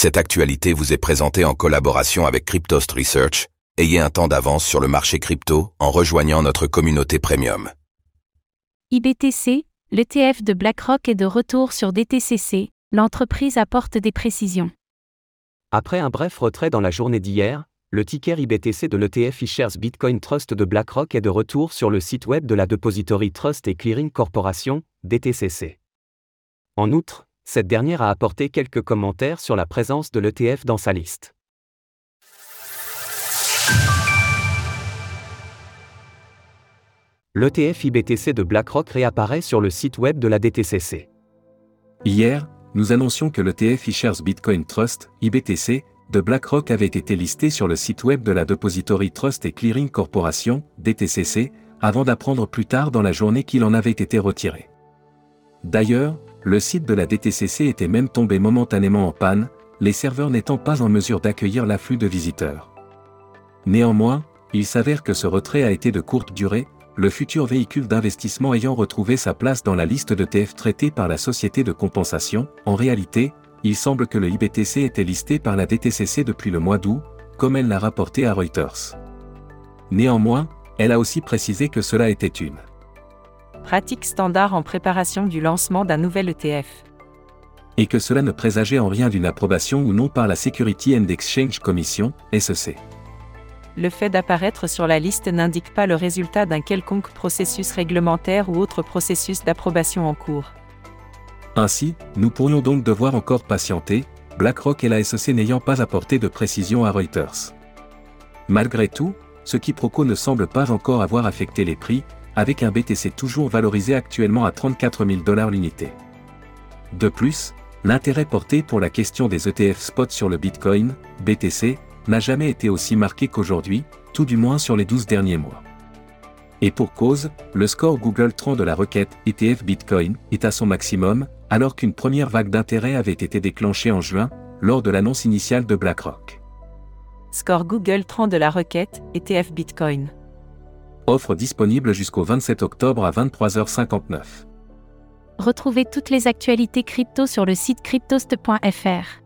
Cette actualité vous est présentée en collaboration avec Cryptost Research. Ayez un temps d'avance sur le marché crypto en rejoignant notre communauté premium. IBTC, l'ETF de BlackRock est de retour sur DTCC, l'entreprise apporte des précisions. Après un bref retrait dans la journée d'hier, le ticker IBTC de l'ETF eShares Bitcoin Trust de BlackRock est de retour sur le site web de la Depository Trust et Clearing Corporation, DTCC. En outre, cette dernière a apporté quelques commentaires sur la présence de l'ETF dans sa liste. L'ETF IBTC de BlackRock réapparaît sur le site web de la DTCC. Hier, nous annoncions que l'ETF eShares Bitcoin Trust, IBTC, de BlackRock avait été listé sur le site web de la Depository Trust et Clearing Corporation, DTCC, avant d'apprendre plus tard dans la journée qu'il en avait été retiré. D'ailleurs, le site de la DTCC était même tombé momentanément en panne, les serveurs n'étant pas en mesure d'accueillir l'afflux de visiteurs. Néanmoins, il s'avère que ce retrait a été de courte durée, le futur véhicule d'investissement ayant retrouvé sa place dans la liste de TF traitée par la société de compensation, en réalité, il semble que le IBTC était listé par la DTCC depuis le mois d'août, comme elle l'a rapporté à Reuters. Néanmoins, elle a aussi précisé que cela était une pratique standard en préparation du lancement d'un nouvel ETF. Et que cela ne présageait en rien d'une approbation ou non par la Security and Exchange Commission, SEC. Le fait d'apparaître sur la liste n'indique pas le résultat d'un quelconque processus réglementaire ou autre processus d'approbation en cours. Ainsi, nous pourrions donc devoir encore patienter, BlackRock et la SEC n'ayant pas apporté de précision à Reuters. Malgré tout, ce quiproquo ne semble pas encore avoir affecté les prix, avec un BTC toujours valorisé actuellement à 34 000 dollars l'unité. De plus, l'intérêt porté pour la question des ETF spot sur le Bitcoin, BTC, n'a jamais été aussi marqué qu'aujourd'hui, tout du moins sur les 12 derniers mois. Et pour cause, le score Google Trend de la requête ETF Bitcoin est à son maximum, alors qu'une première vague d'intérêt avait été déclenchée en juin, lors de l'annonce initiale de BlackRock. Score Google Trend de la requête ETF Bitcoin. Offre disponible jusqu'au 27 octobre à 23h59. Retrouvez toutes les actualités crypto sur le site cryptost.fr.